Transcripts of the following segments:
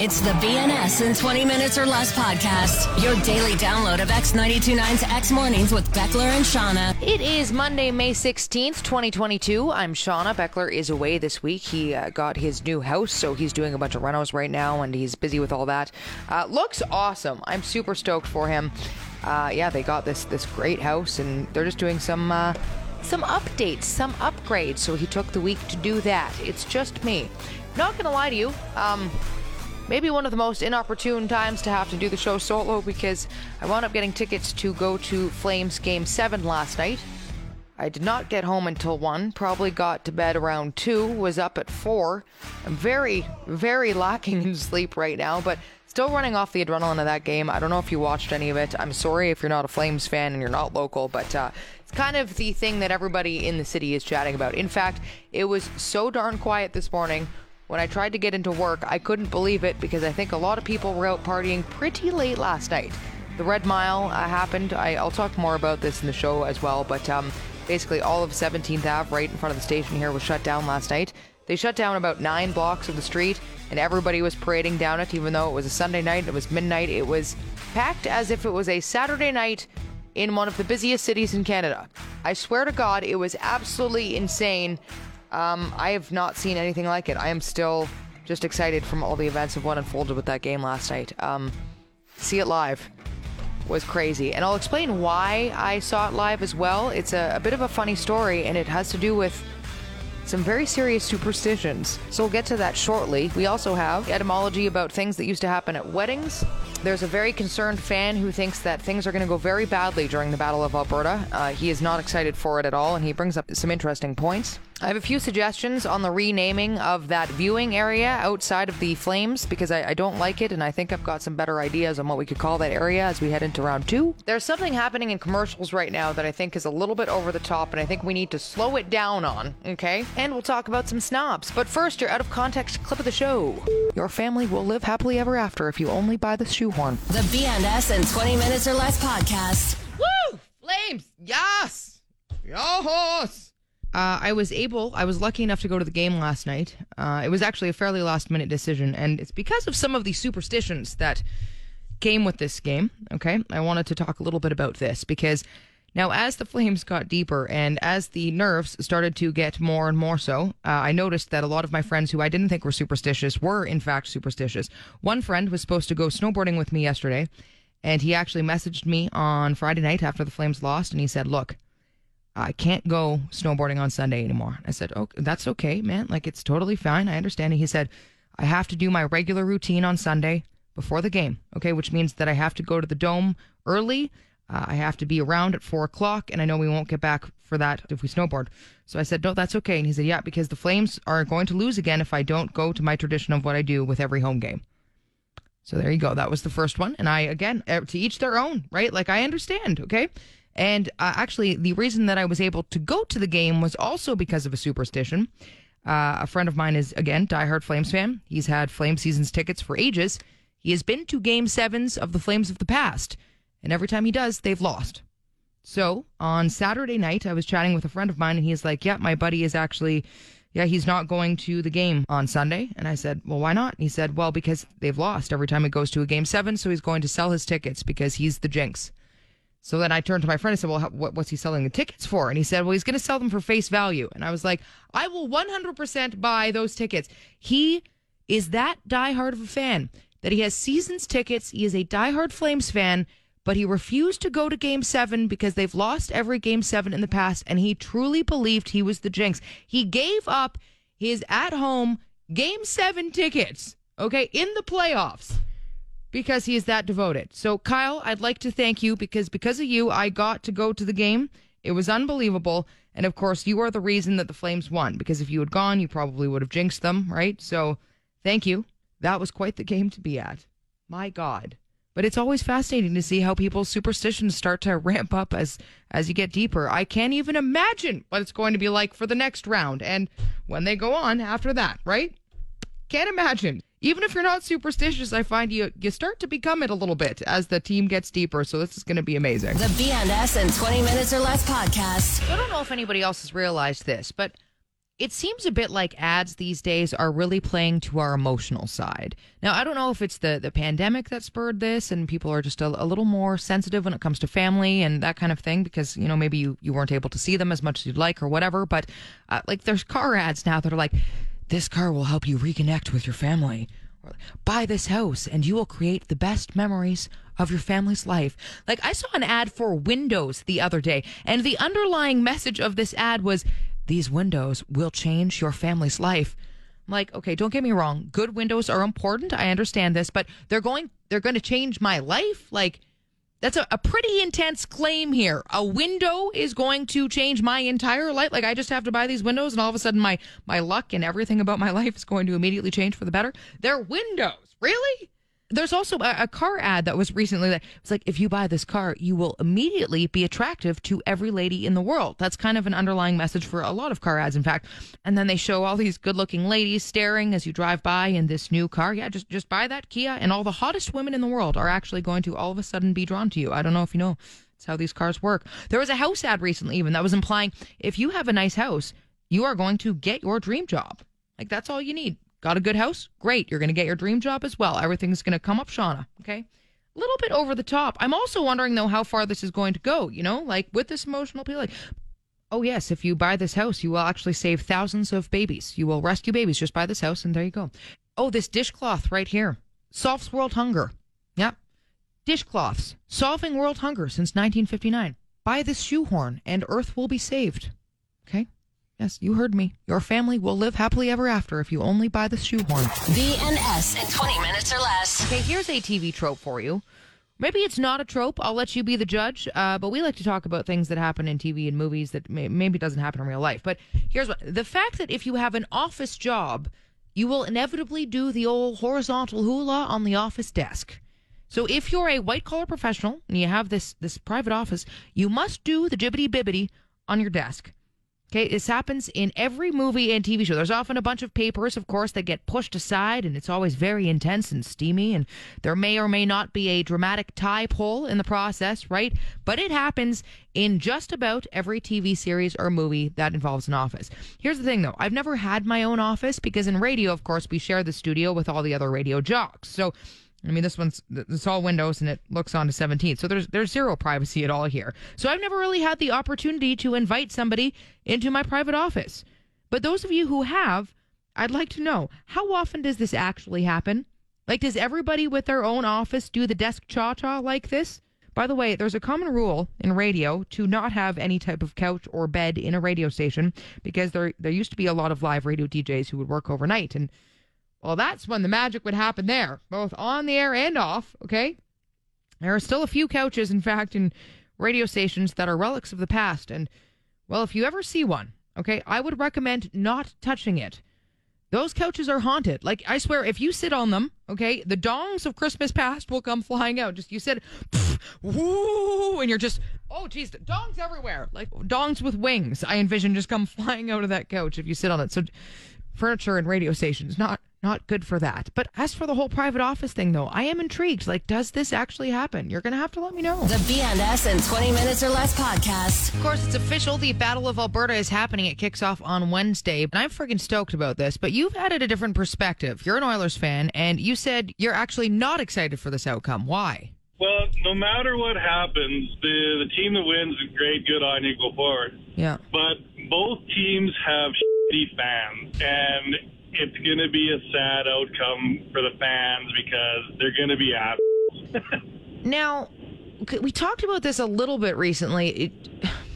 It's the BNS in 20 minutes or less podcast. Your daily download of X929's X Mornings with Beckler and Shauna. It is Monday, May 16th, 2022. I'm Shauna. Beckler is away this week. He uh, got his new house, so he's doing a bunch of renos right now, and he's busy with all that. Uh, looks awesome. I'm super stoked for him. Uh, yeah, they got this this great house, and they're just doing some uh, some updates, some upgrades. So he took the week to do that. It's just me. Not gonna lie to you. Um, maybe one of the most inopportune times to have to do the show solo because I wound up getting tickets to go to Flames Game 7 last night. I did not get home until 1, probably got to bed around 2, was up at 4. I'm very, very lacking in sleep right now, but still running off the adrenaline of that game. I don't know if you watched any of it. I'm sorry if you're not a Flames fan and you're not local, but uh, it's kind of the thing that everybody in the city is chatting about. In fact, it was so darn quiet this morning when I tried to get into work, I couldn't believe it because I think a lot of people were out partying pretty late last night. The Red Mile uh, happened. I, will talk more about this in the show as well, but um, basically all of 17th Ave right in front of the station here was shut down last night. They shut down about nine blocks of the street, and everybody was parading down it, even though it was a Sunday night, it was midnight. It was packed as if it was a Saturday night in one of the busiest cities in Canada. I swear to God, it was absolutely insane. Um, I have not seen anything like it. I am still just excited from all the events of what unfolded with that game last night. Um, see it live was crazy. And I'll explain why I saw it live as well. It's a, a bit of a funny story, and it has to do with some very serious superstitions. So we'll get to that shortly. We also have etymology about things that used to happen at weddings. There's a very concerned fan who thinks that things are going to go very badly during the Battle of Alberta. Uh, he is not excited for it at all, and he brings up some interesting points. I have a few suggestions on the renaming of that viewing area outside of the Flames because I, I, don't like it, and I think I've got some better ideas on what we could call that area as we head into round two. There's something happening in commercials right now that I think is a little bit over the top, and I think we need to slow it down on, okay? And we'll talk about some snobs. But first, your out of context clip of the show. Your family will live happily ever after if you only buy the shoehorn. The BNS in 20 minutes or less podcast. Woo! Flames! Yes! Yes! Uh, I was able, I was lucky enough to go to the game last night. Uh, it was actually a fairly last minute decision, and it's because of some of the superstitions that came with this game. Okay. I wanted to talk a little bit about this because now, as the flames got deeper and as the nerves started to get more and more so, uh, I noticed that a lot of my friends who I didn't think were superstitious were, in fact, superstitious. One friend was supposed to go snowboarding with me yesterday, and he actually messaged me on Friday night after the flames lost, and he said, Look, I can't go snowboarding on Sunday anymore. I said, "Oh, that's okay, man. Like it's totally fine. I understand." And he said, "I have to do my regular routine on Sunday before the game. Okay, which means that I have to go to the dome early. Uh, I have to be around at four o'clock, and I know we won't get back for that if we snowboard." So I said, "No, that's okay." And he said, "Yeah, because the Flames are going to lose again if I don't go to my tradition of what I do with every home game." So there you go. That was the first one. And I, again, to each their own, right? Like I understand, okay? And uh, actually, the reason that I was able to go to the game was also because of a superstition. Uh, a friend of mine is, again, diehard Flames fan. He's had Flame seasons tickets for ages. He has been to game sevens of the Flames of the past. And every time he does, they've lost. So on Saturday night, I was chatting with a friend of mine, and he's like, Yeah, my buddy is actually, yeah, he's not going to the game on Sunday. And I said, Well, why not? And he said, Well, because they've lost every time it goes to a game seven. So he's going to sell his tickets because he's the jinx. So then I turned to my friend and said, Well, how, what, what's he selling the tickets for? And he said, Well, he's going to sell them for face value. And I was like, I will 100% buy those tickets. He is that diehard of a fan that he has seasons tickets. He is a diehard Flames fan, but he refused to go to game seven because they've lost every game seven in the past. And he truly believed he was the jinx. He gave up his at home game seven tickets, okay, in the playoffs because he is that devoted. So, Kyle, I'd like to thank you because because of you, I got to go to the game. It was unbelievable. And of course, you are the reason that the Flames won because if you had gone, you probably would have jinxed them, right? So, thank you. That was quite the game to be at. My God. But it's always fascinating to see how people's superstitions start to ramp up as as you get deeper. I can't even imagine what it's going to be like for the next round and when they go on after that, right? Can't imagine even if you're not superstitious, I find you you start to become it a little bit as the team gets deeper. So this is going to be amazing. The BNS in 20 minutes or less podcast. I don't know if anybody else has realized this, but it seems a bit like ads these days are really playing to our emotional side. Now, I don't know if it's the, the pandemic that spurred this and people are just a, a, little more sensitive when it comes to family and that kind of thing because, you know, maybe you, you weren't able to see them as much as you'd like or whatever. But uh, like there's car ads now that are like, this car will help you reconnect with your family. Buy this house and you will create the best memories of your family's life. Like I saw an ad for Windows the other day and the underlying message of this ad was, these windows will change your family's life. I'm like, okay, don't get me wrong. Good windows are important. I understand this, but they're going they're going to change my life. Like that's a, a pretty intense claim here. A window is going to change my entire life. Like I just have to buy these windows and all of a sudden my my luck and everything about my life is going to immediately change for the better. They're windows. Really? There's also a, a, car ad that was recently that was like, if you buy this car, you will immediately be attractive to every lady in the world. That's kind of an underlying message for a lot of car ads, in fact. And then they show all these good looking ladies staring as you drive by in this new car. Yeah, just, just buy that Kia, and all the hottest women in the world are actually going to all of a sudden be drawn to you. I don't know if you know. That's how these cars work. There was a house ad recently, even that was implying if you have a nice house, you are going to get your dream job. Like, that's all you need. Got a good house? Great. You're going to get your dream job as well. Everything's going to come up, Shauna. Okay. A little bit over the top. I'm also wondering, though, how far this is going to go, you know, like with this emotional appeal. Like, oh, yes, if you buy this house, you will actually save thousands of babies. You will rescue babies. Just buy this house, and there you go. Oh, this dishcloth right here solves world hunger. Yep. Dishcloths solving world hunger since 1959. Buy this shoehorn, and Earth will be saved. Okay. Yes, you heard me. Your family will live happily ever after if you only buy the shoehorn. BNS in 20 minutes or less. Okay, here's a TV trope for you. Maybe it's not a trope. I'll let you be the judge. Uh, but we like to talk about things that happen in TV and movies that may, maybe doesn't happen in real life. But here's what the fact that if you have an office job, you will inevitably do the old horizontal hula on the office desk. So if you're a white collar professional and you have this this private office, you must do the jibbity bibbity on your desk. Okay, this happens in every movie and TV show. There's often a bunch of papers, of course, that get pushed aside, and it's always very intense and steamy. And there may or may not be a dramatic tie pull in the process, right? But it happens in just about every TV series or movie that involves an office. Here's the thing, though I've never had my own office because in radio, of course, we share the studio with all the other radio jocks. So I mean, this one's it's all Windows and it looks onto 17. So there's there's zero privacy at all here. So I've never really had the opportunity to invite somebody into my private office. But those of you who have, I'd like to know how often does this actually happen? Like, does everybody with their own office do the desk cha cha like this? By the way, there's a common rule in radio to not have any type of couch or bed in a radio station because there there used to be a lot of live radio DJs who would work overnight and well, that's when the magic would happen there, both on the air and off, okay? There are still a few couches, in fact, in radio stations that are relics of the past. And, well, if you ever see one, okay, I would recommend not touching it. Those couches are haunted. Like, I swear, if you sit on them, okay, the dongs of Christmas past will come flying out. Just, you sit, pff, woo, and you're just, oh, geez, dongs everywhere. Like, dongs with wings, I envision just come flying out of that couch if you sit on it. So, furniture and radio stations, not not good for that. But as for the whole private office thing, though, I am intrigued. Like, does this actually happen? You're going to have to let me know. The BNS in 20 minutes or less podcast. Of course, it's official. The Battle of Alberta is happening. It kicks off on Wednesday. And I'm freaking stoked about this. But you've added a different perspective. You're an Oilers fan, and you said you're actually not excited for this outcome. Why? Well, no matter what happens, the the team that wins is great, good on you, go forward. Yeah. But both teams have shitty fans, and it's going to be a sad outcome for the fans because they're going to be assholes. now, we talked about this a little bit recently. It,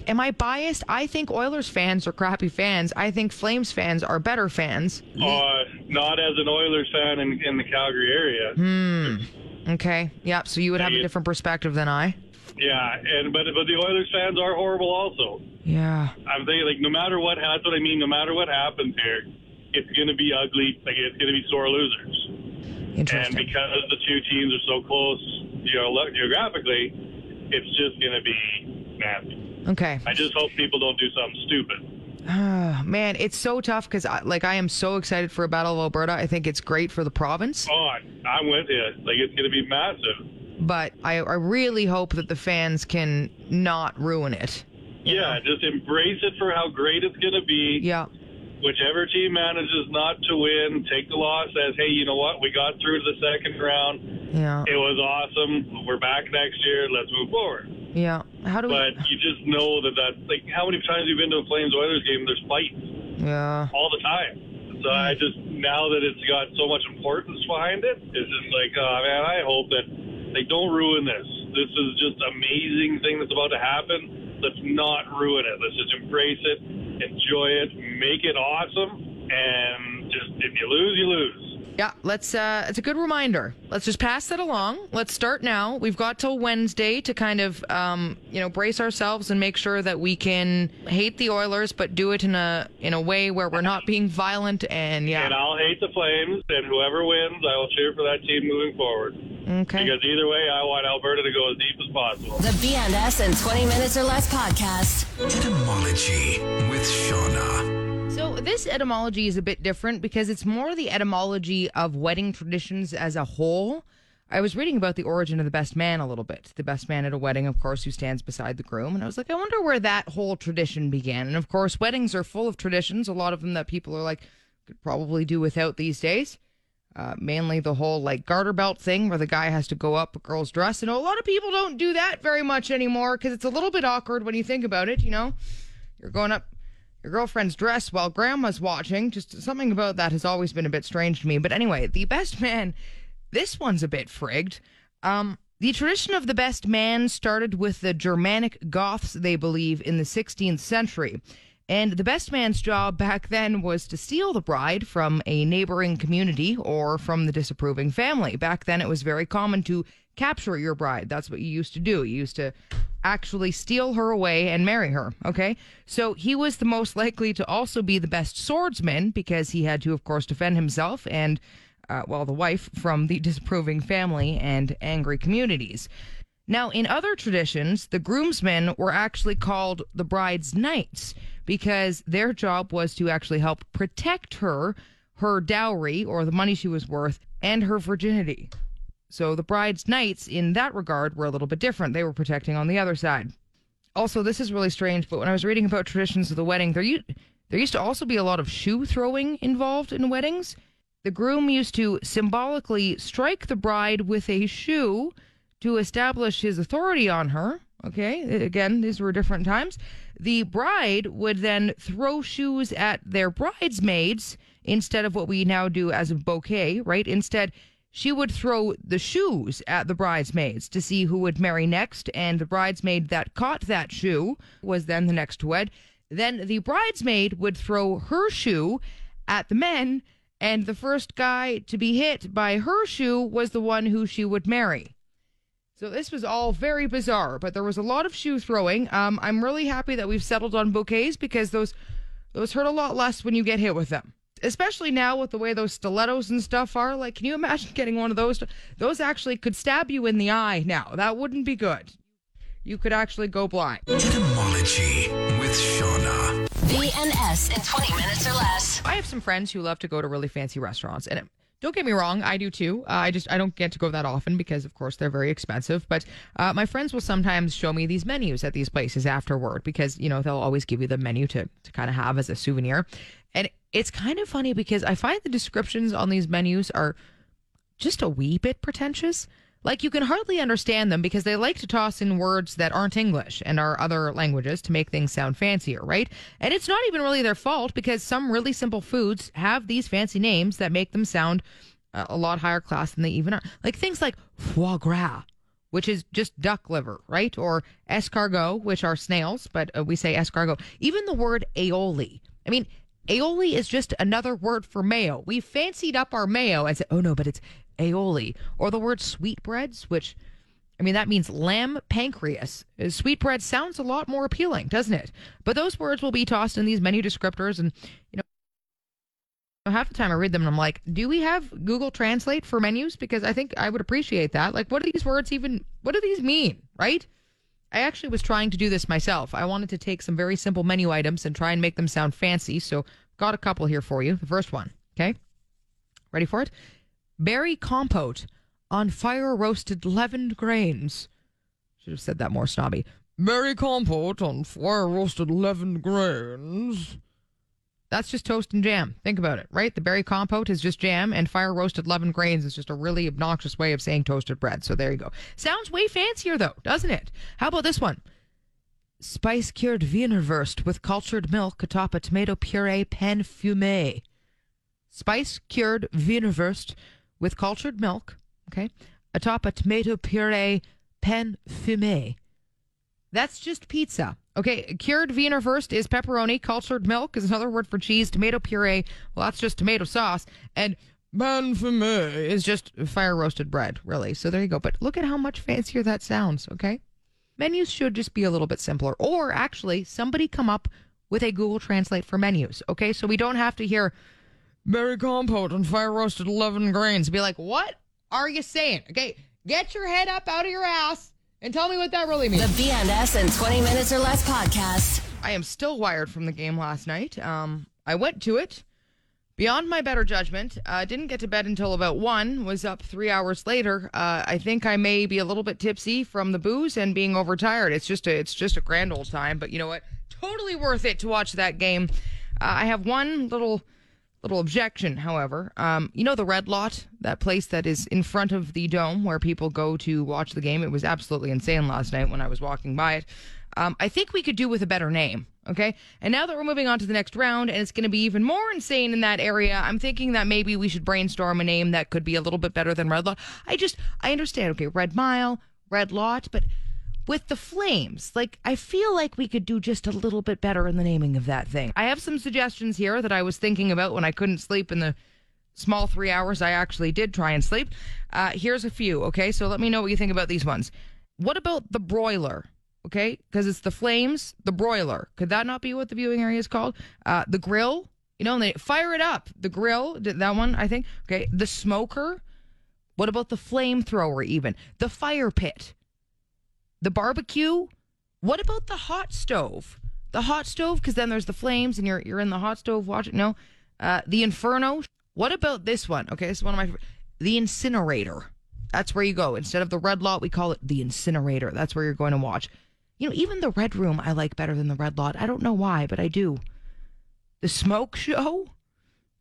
am I biased? I think Oilers fans are crappy fans. I think Flames fans are better fans. Uh, not as an Oilers fan in, in the Calgary area. Hmm. Okay. Yep. So you would have a different perspective than I. Yeah, and but but the Oilers fans are horrible also. Yeah. I'm saying like no matter what that's what I mean. No matter what happens here, it's going to be ugly. Like it's going to be sore losers. Interesting. And because the two teams are so close, you know, geographically, it's just going to be nasty. Okay. I just hope people don't do something stupid. Oh, man, it's so tough because, like, I am so excited for a Battle of Alberta. I think it's great for the province. Oh, I'm with you. Like, it's going to be massive. But I, I really hope that the fans can not ruin it. Yeah, know? just embrace it for how great it's going to be. Yeah whichever team manages not to win, take the loss as, hey, you know what? We got through to the second round. Yeah. It was awesome. We're back next year. Let's move forward. Yeah. How do we? But you just know that that like how many times you've been to a Flames Oilers game? There's fights Yeah. all the time. So I just now that it's got so much importance behind it, it's just like, oh man, I hope that they don't ruin this. This is just amazing thing that's about to happen. Let's not ruin it. Let's just embrace it, enjoy it, make it awesome, and just if you lose, you lose. Yeah, let's uh it's a good reminder. Let's just pass that along. Let's start now. We've got till Wednesday to kind of um, you know, brace ourselves and make sure that we can hate the Oilers but do it in a in a way where we're not being violent and yeah. And I'll hate the Flames, and whoever wins, I will cheer for that team moving forward. Okay. Because either way, I want Alberta to go as deep as possible. The BNS in 20 minutes or less podcast. Etymology with Shauna. This etymology is a bit different because it's more the etymology of wedding traditions as a whole. I was reading about the origin of the best man a little bit. The best man at a wedding, of course, who stands beside the groom. And I was like, I wonder where that whole tradition began. And of course, weddings are full of traditions, a lot of them that people are like, could probably do without these days. Uh, mainly the whole like garter belt thing where the guy has to go up a girl's dress. And a lot of people don't do that very much anymore because it's a little bit awkward when you think about it, you know? You're going up your girlfriend's dress while grandma's watching. Just something about that has always been a bit strange to me. But anyway, the best man, this one's a bit frigged. Um, the tradition of the best man started with the Germanic Goths, they believe, in the 16th century. And the best man's job back then was to steal the bride from a neighboring community or from the disapproving family. Back then, it was very common to capture your bride. That's what you used to do. You used to actually steal her away and marry her. Okay. So he was the most likely to also be the best swordsman because he had to, of course, defend himself and, uh, well, the wife from the disapproving family and angry communities. Now, in other traditions, the groomsmen were actually called the bride's knights because their job was to actually help protect her, her dowry or the money she was worth, and her virginity. So the bride's knights, in that regard, were a little bit different. They were protecting on the other side. Also, this is really strange, but when I was reading about traditions of the wedding, there, u- there used to also be a lot of shoe throwing involved in weddings. The groom used to symbolically strike the bride with a shoe to establish his authority on her. Okay, again, these were different times. The bride would then throw shoes at their bridesmaids instead of what we now do as a bouquet, right? Instead, she would throw the shoes at the bridesmaids to see who would marry next, and the bridesmaid that caught that shoe was then the next to wed. Then the bridesmaid would throw her shoe at the men, and the first guy to be hit by her shoe was the one who she would marry. So this was all very bizarre, but there was a lot of shoe throwing. Um, I'm really happy that we've settled on bouquets because those those hurt a lot less when you get hit with them. Especially now with the way those stilettos and stuff are. Like, can you imagine getting one of those? Those actually could stab you in the eye now. That wouldn't be good. You could actually go blind. Etymology with Shauna. BNS in 20 minutes or less. I have some friends who love to go to really fancy restaurants, and it, don't get me wrong, I do too. Uh, I just I don't get to go that often because, of course, they're very expensive. But uh, my friends will sometimes show me these menus at these places afterward because you know they'll always give you the menu to to kind of have as a souvenir, and it's kind of funny because I find the descriptions on these menus are just a wee bit pretentious. Like you can hardly understand them because they like to toss in words that aren't English and are other languages to make things sound fancier, right? And it's not even really their fault because some really simple foods have these fancy names that make them sound uh, a lot higher class than they even are. Like things like foie gras, which is just duck liver, right? Or escargot, which are snails, but uh, we say escargot. Even the word aioli. I mean, aioli is just another word for mayo. We fancied up our mayo said, oh no, but it's aioli. Or the word sweetbreads, which, I mean, that means lamb pancreas. Uh, Sweetbread sounds a lot more appealing, doesn't it? But those words will be tossed in these menu descriptors and, you know, half the time I read them and I'm like, do we have Google Translate for menus? Because I think I would appreciate that. Like, what do these words even, what do these mean, right? I actually was trying to do this myself. I wanted to take some very simple menu items and try and make them sound fancy. So, got a couple here for you. The first one, okay? Ready for it? Berry compote on fire roasted leavened grains. Should have said that more snobby. Berry compote on fire roasted leavened grains. That's just toast and jam. Think about it, right? The berry compote is just jam, and fire roasted leavened grains is just a really obnoxious way of saying toasted bread. So there you go. Sounds way fancier, though, doesn't it? How about this one? Spice cured Wienerwurst with cultured milk atop a tomato puree pan fumé. Spice cured Wienerwurst with cultured milk, okay, atop a tomato puree pan fumé. That's just pizza. Okay, cured Wienerwurst is pepperoni. Cultured milk is another word for cheese. Tomato puree, well, that's just tomato sauce. And pan fumé is just fire roasted bread, really. So there you go. But look at how much fancier that sounds, okay? Menus should just be a little bit simpler. Or actually, somebody come up with a Google Translate for menus, okay? So we don't have to hear berry compote and fire roasted 11 grains. Be like, what are you saying? Okay, get your head up out of your ass and tell me what that really means. The BNS in 20 minutes or less podcast. I am still wired from the game last night. Um, I went to it beyond my better judgment. Uh, didn't get to bed until about one. Was up three hours later. Uh, I think I may be a little bit tipsy from the booze and being overtired. It's just a, it's just a grand old time. But you know what? Totally worth it to watch that game. Uh, I have one little little objection, however. Um, you know the Red Lot, that place that is in front of the dome where people go to watch the game. It was absolutely insane last night when I was walking by it. Um, I think we could do with a better name. Okay. And now that we're moving on to the next round and it's going to be even more insane in that area, I'm thinking that maybe we should brainstorm a name that could be a little bit better than Red Lot. I just, I understand. Okay. Red Mile, Red Lot, but with the flames, like I feel like we could do just a little bit better in the naming of that thing. I have some suggestions here that I was thinking about when I couldn't sleep in the small three hours I actually did try and sleep. Uh, here's a few. Okay. So let me know what you think about these ones. What about the broiler? okay? Because it's the flames, the broiler. Could that not be what the viewing area is called? Uh, the grill, you know, and they fire it up. The grill, that one, I think. Okay, the smoker. What about the flamethrower? Even the fire pit, the barbecue. What about the hot stove? The hot stove, because then there's the flames, and you're you're in the hot stove watching. No, uh, the inferno. What about this one? Okay, this is one of my. The incinerator. That's where you go. Instead of the red lot, we call it the incinerator. That's where you're going to watch. You know, even the Red Room I like better than the Red Lot. I don't know why, but I do. The Smoke Show,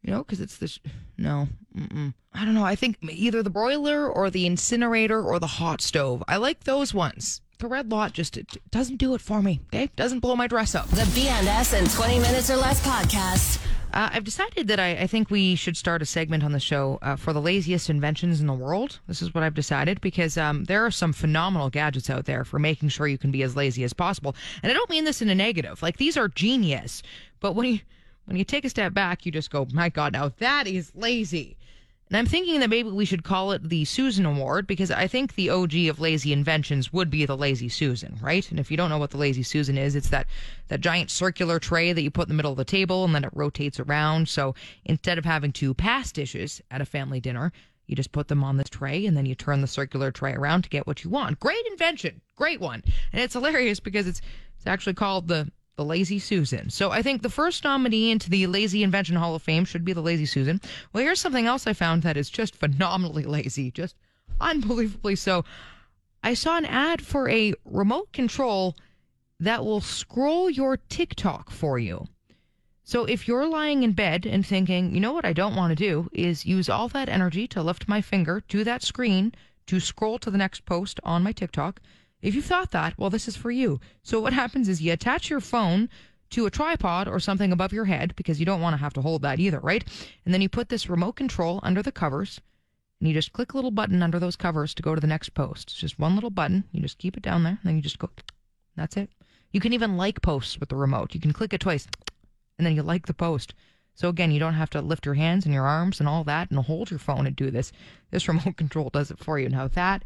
you know, because it's the sh- no, mm-mm. I don't know. I think either the broiler or the incinerator or the hot stove. I like those ones. The Red Lot just it doesn't do it for me. Okay, doesn't blow my dress up. The BNS in 20 minutes or less podcast. Uh, I've decided that I, I think we should start a segment on the show uh, for the laziest inventions in the world. This is what I've decided because um, there are some phenomenal gadgets out there for making sure you can be as lazy as possible. And I don't mean this in a negative. Like these are genius, but when you when you take a step back, you just go, "My God, now that is lazy." And I'm thinking that maybe we should call it the Susan Award because I think the OG of lazy inventions would be the Lazy Susan, right? And if you don't know what the Lazy Susan is, it's that, that giant circular tray that you put in the middle of the table and then it rotates around. So instead of having to pass dishes at a family dinner, you just put them on this tray and then you turn the circular tray around to get what you want. Great invention. Great one. And it's hilarious because it's it's actually called the the Lazy Susan. So I think the first nominee into the Lazy Invention Hall of Fame should be the Lazy Susan. Well, here's something else I found that is just phenomenally lazy, just unbelievably so. I saw an ad for a remote control that will scroll your TikTok for you. So if you're lying in bed and thinking, you know what I don't want to do is use all that energy to lift my finger to that screen to scroll to the next post on my TikTok, if you thought that, well, this is for you. So what happens is you attach your phone to a tripod or something above your head because you don't want to have to hold that either, right? And then you put this remote control under the covers and you just click a little button under those covers to go to the next post. It's just one little button. You just keep it down there and then you just go. That's it. You can even like posts with the remote. You can click it twice and then you like the post. So again, you don't have to lift your hands and your arms and all that and hold your phone and do this. This remote control does it for you. Now that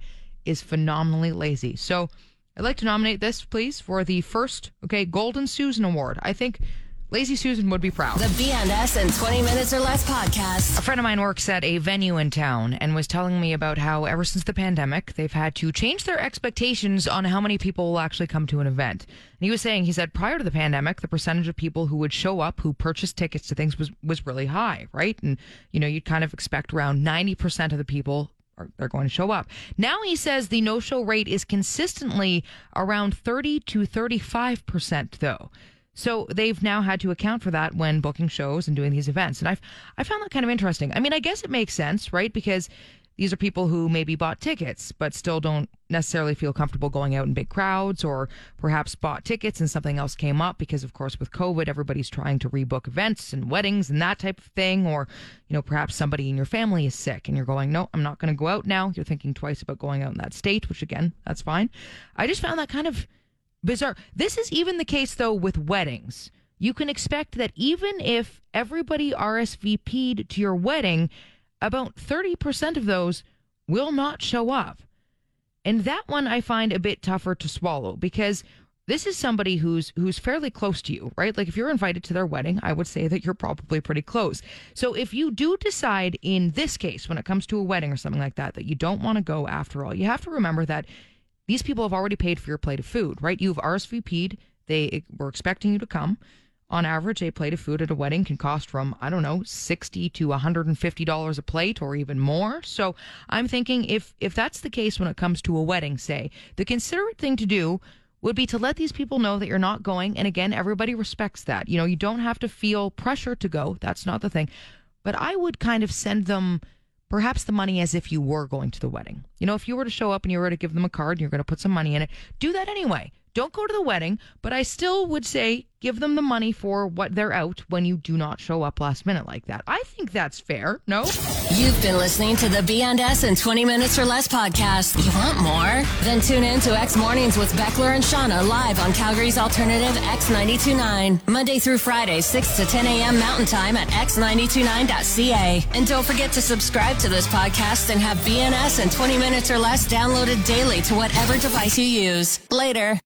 is phenomenally lazy. So I'd like to nominate this, please, for the first, okay, Golden Susan Award. I think Lazy Susan would be proud. The BNS in 20 minutes or less podcast. A friend of mine works at a venue in town and was telling me about how ever since the pandemic, they've had to change their expectations on how many people will actually come to an event. And he was saying, he said prior to the pandemic, the percentage of people who would show up, who purchased tickets to things was, was really high, right? And, you know, you'd kind of expect around 90% of the people are, are going to show up. Now he says the no show rate is consistently around 30 to 35%, though. So they've now had to account for that when booking shows and doing these events. And I've I found that kind of interesting. I mean, I guess it makes sense, right? Because these are people who maybe bought tickets but still don't necessarily feel comfortable going out in big crowds or perhaps bought tickets and something else came up because of course with covid everybody's trying to rebook events and weddings and that type of thing or you know perhaps somebody in your family is sick and you're going no i'm not going to go out now. You're thinking twice about going out in that state which again that's fine. I just found that kind of bizarre. This is even the case though with weddings. You can expect that even if everybody rsvp'd to your wedding about 30% of those will not show up. And that one I find a bit tougher to swallow because this is somebody who's who's fairly close to you, right? Like if you're invited to their wedding, I would say that you're probably pretty close. So if you do decide in this case when it comes to a wedding or something like that that you don't want to go after all, you have to remember that these people have already paid for your plate of food, right? You've RSVP'd, they were expecting you to come on average, a plate of food at a wedding can cost from, I don't know, 60 to $150 a plate or even more. So I'm thinking if, if that's the case when it comes to a wedding, say, the considerate thing to do would be to let these people know that you're not going. And again, everybody respects that. You know, you don't have to feel pressure to go. That's not the thing. But I would kind of send them perhaps the money as if you were going to the wedding. You know, if you were to show up and you were to give them a card and you're going to put some money in it, do that anyway. Don't go to the wedding, but I still would say give them the money for what they're out when you do not show up last minute like that. I think that's fair. No? You've been listening to the B&S in 20 minutes or less podcast. You want more? Then tune in to X Mornings with Beckler and Shauna live on Calgary's alternative X929. Monday through Friday, 6 to 10 a.m. Mountain Time at x929.ca. And don't forget to subscribe to this podcast and have B&S in 20 minutes or less downloaded daily to whatever device you use. Later.